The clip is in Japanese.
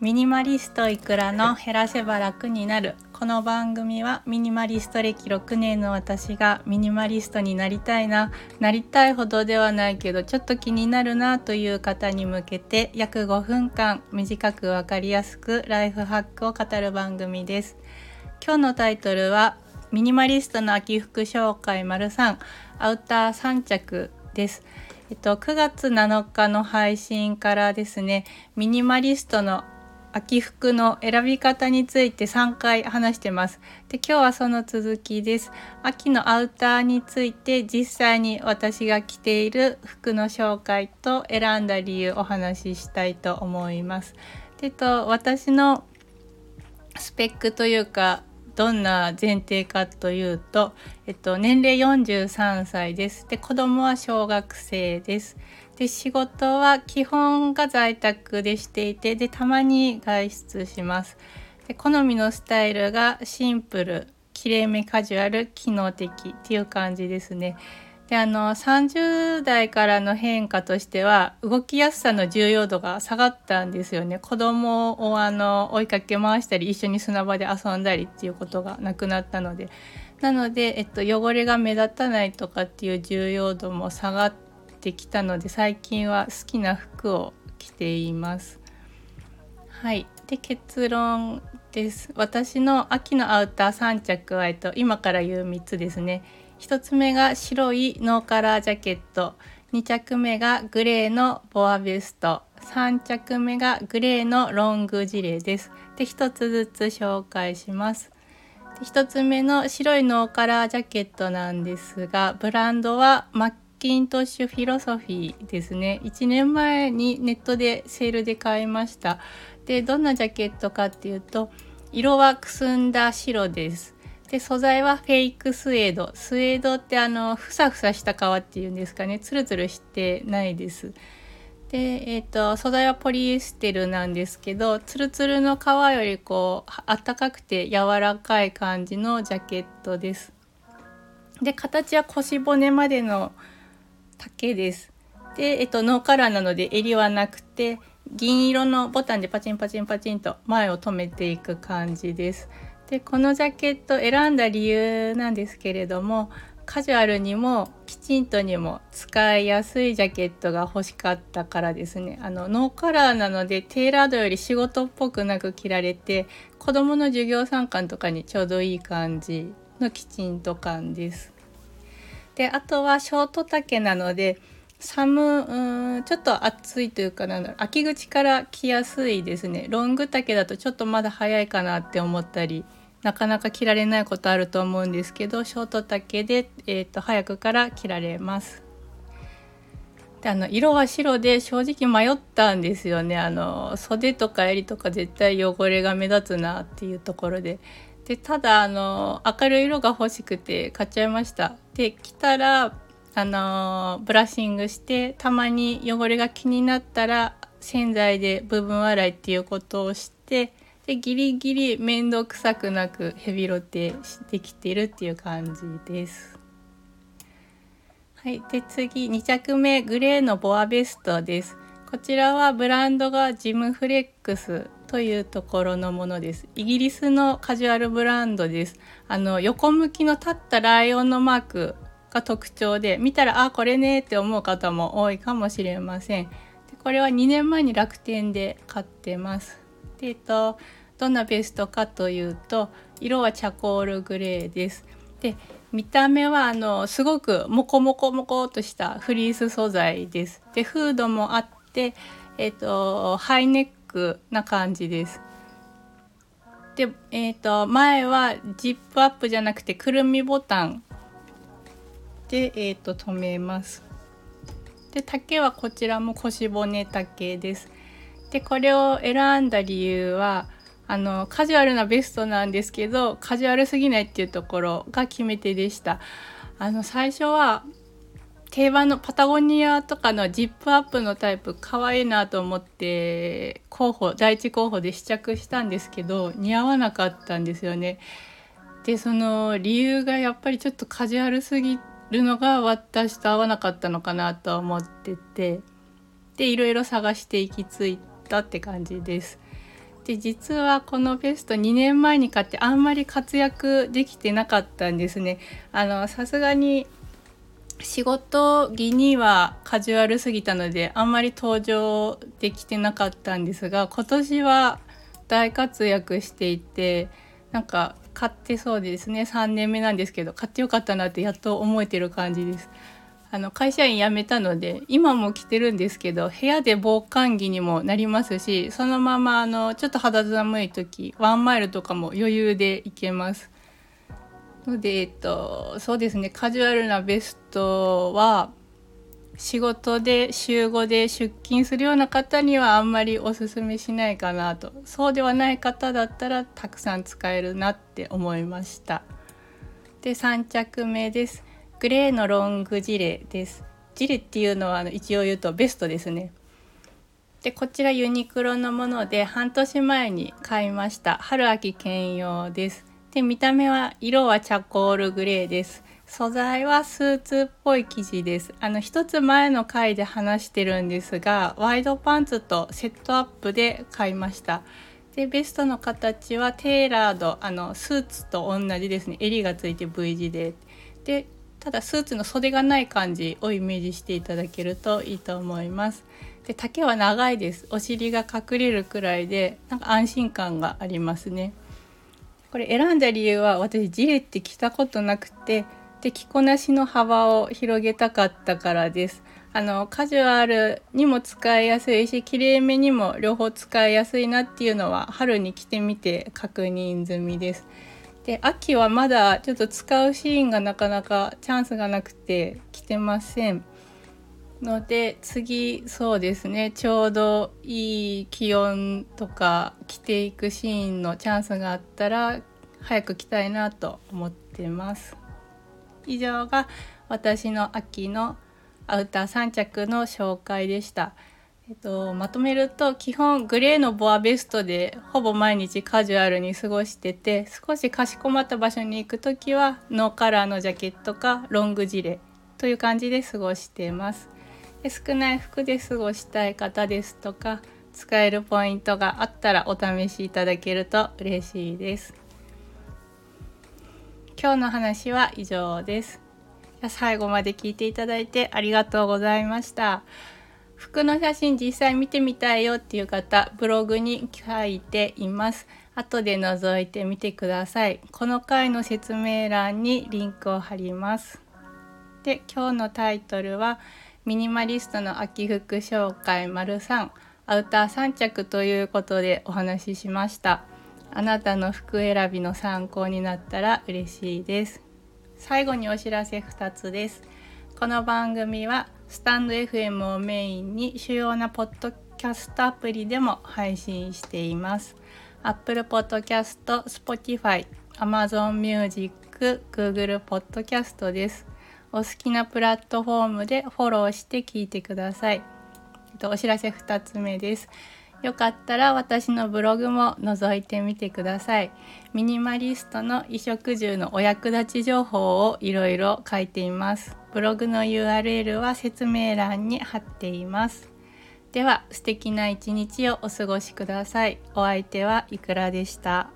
ミニマリストいくらの減らせば楽になるこの番組はミニマリスト歴6年の私がミニマリストになりたいななりたいほどではないけどちょっと気になるなという方に向けて約5分間短く分かりやすくライフハックを語る番組です今日のタイトルはミニマリストの秋服紹介丸3アウター3着ですえっと、9月7日の配信からですねミニマリストの秋服の選び方について3回話してます。で今日はその続きです。秋のアウターについて実際に私が着ている服の紹介と選んだ理由お話ししたいと思います。でと私のスペックというかどんな前提かというと、えっと、年齢43歳です。で子供は小学生です。で仕事は基本が在宅でしていてでたまに外出しますで好みのスタイルがシンプルきれいめカジュアル機能的っていう感じですねであの30代からの変化としては動きやすさの重要度が下がったんですよね。子供をあの追いかけ回したり一緒に砂場で遊んだりっていうことがなくなったので。なので、えっと、汚れが目立たないとかっていう重要度も下がってきたので最近は好きな服を着ています。はい。で結論です。私の秋のアウター3着は、えっと、今から言う3つですね。1つ目が白いノーカラージャケット。2着目がグレーのボアベスト。3着目がグレーのロングジレです。で1つずつ紹介します。で1つ目の白いノーカラージャケットなんですがブランドはマッキントッシュフィロソフィーですね。1年前にネットでセールで買いました。でどんなジャケットかっていうと色はくすんだ白です。で素材はフェイクスエードスエードってあのふさふさした皮っていうんですかねツルツルしてないですで、えーと、素材はポリエステルなんですけどツルツルの皮よりこうあったかくて柔らかい感じのジャケットですで形は腰骨までの丈です。で、えっと、ノーカラーなので襟はなくて、銀色のボタンでパチンパチンパチンと前を留めていく感じです。で、このジャケット選んだ理由なんですけれども、カジュアルにもきちんとにも使いやすいジャケットが欲しかったからですね。あのノーカラーなのでテーラードより仕事っぽくなく着られて子どもの授業参観とかにちょうどいい感じのきちんと感です。であとはショート丈なので寒うんちょっと暑いというかなんだろう秋口から着やすいですね。ロング丈だとちょっとまだ早いかなって思ったりなかなか着られないことあると思うんですけどショート丈で、えーと、早くから着られます。であの色は白で正直迷ったんですよね。あの袖とか襟とか絶対汚れが目立つなっていうところで。でただあの明るい色が欲しくて買っちゃいました。で来たらあのブラッシングしてたまに汚れが気になったら洗剤で部分洗いっていうことをしてでギリギリ面倒くさくなくヘビロテしてきてるっていう感じです。はい、で次2着目グレーのボアベストです。こちらはブランドがジムフレックスというところのものです。イギリスのカジュアルブランドです。あの横向きの立ったライオンのマークが特徴で見たらあこれねって思う方も多いかもしれません。でこれは2年前に楽天で買ってます。でえっとどんなベストかというと色はチャコールグレーです。で見た目はあのすごくモコモコモコとしたフリース素材です。でフードもあって、えっと、ハイネックな感じです。で、えーと、前はジップアップじゃなくてくるみボタンで、えーと、留めます。で丈はこちらも腰骨丈です。でこれを選んだ理由はあのカジュアルなベストなんですけどカジュアルすぎないっていうところが決め手でした。あの最初は定番のパタゴニアとかのジップアップのタイプ可愛いなと思って候補第一候補で試着したんですけど似合わなかったんですよね。でその理由がやっぱりちょっとカジュアルすぎるのが私と合わなかったのかなと思っててでいろいろ探して行き着いたって感じです。で実はこのベスト2年前に買ってあんまり活躍できてなかったんですね。あのさすがに仕事着にはカジュアルすぎたのであんまり登場できてなかったんですが今年は大活躍していてなんか買ってそうですね3年目なんですけど買ってよかったなってやっと思えてる感じです。あの会社員辞めたので今も着てるんですけど部屋で防寒着にもなりますしそのままあのちょっと肌寒い時ワンマイルとかも余裕で行けます。ので、えっと、そうですねカジュアルなベストは仕事で週5で出勤するような方にはあんまりおすすめしないかなと。そうではない方だったらたくさん使えるなって思いました。で3着目です。グレーのロングジレです。ジレっていうのはあの一応言うとベストですね。でこちらユニクロのもので半年前に買いました。春秋兼用です。で見た目は色はチャコールグレーです。素材はスーツっぽい生地です。あの一つ前の回で話してるんですがワイドパンツとセットアップで買いました。でベストの形はテーラードあのスーツと同じですね。襟がついて V 字で。でただスーツの袖がない感じをイメージしていただけるといいと思います。で丈は長いです。お尻が隠れるくらいでなんか安心感がありますね。これ選んだ理由は私ジレって着たことなくてで着こなしの幅を広げたかったからです。あのカジュアルにも使いやすいしきれいめにも両方使いやすいなっていうのは春に着てみて確認済みです。で秋はまだちょっと使うシーンがなかなかチャンスがなくて着てません。ので次そうですねちょうどいい気温とか着ていくシーンのチャンスがあったら早く着たいなと思ってます。以上が私の秋のアウター3着の紹介でした。えっと、まとめると基本グレーのボアベストでほぼ毎日カジュアルに過ごしてて少しかしこまった場所に行く時はノーカラーのジャケットかロングジレという感じで過ごしてますで少ない服で過ごしたい方ですとか使えるポイントがあったらお試しいただけると嬉しいです今日の話は以上です。最後まで聞いていただいてありがとうございました。服の写真実際見てみたいよっていう方ブログに書いています。後で覗いてみてください。この回の説明欄にリンクを貼ります。で今日のタイトルはミニマリストの秋服紹介丸3アウター3着ということでお話ししました。あなたの服選びの参考になったら嬉しいです。最後にお知らせ2つです。この番組はスタンド FM をメインに主要なポッドキャストアプリでも配信しています。Apple Podcast、Spotify、Amazon Music、Google Podcast です。お好きなプラットフォームでフォローして聞いてください。お知らせ2つ目です。よかったら私のブログも覗いてみてください。ミニマリストの衣食住のお役立ち情報をいろいろ書いています。ブログの URL は説明欄に貼っています。では素敵な一日をお過ごしください。お相手はいくらでした。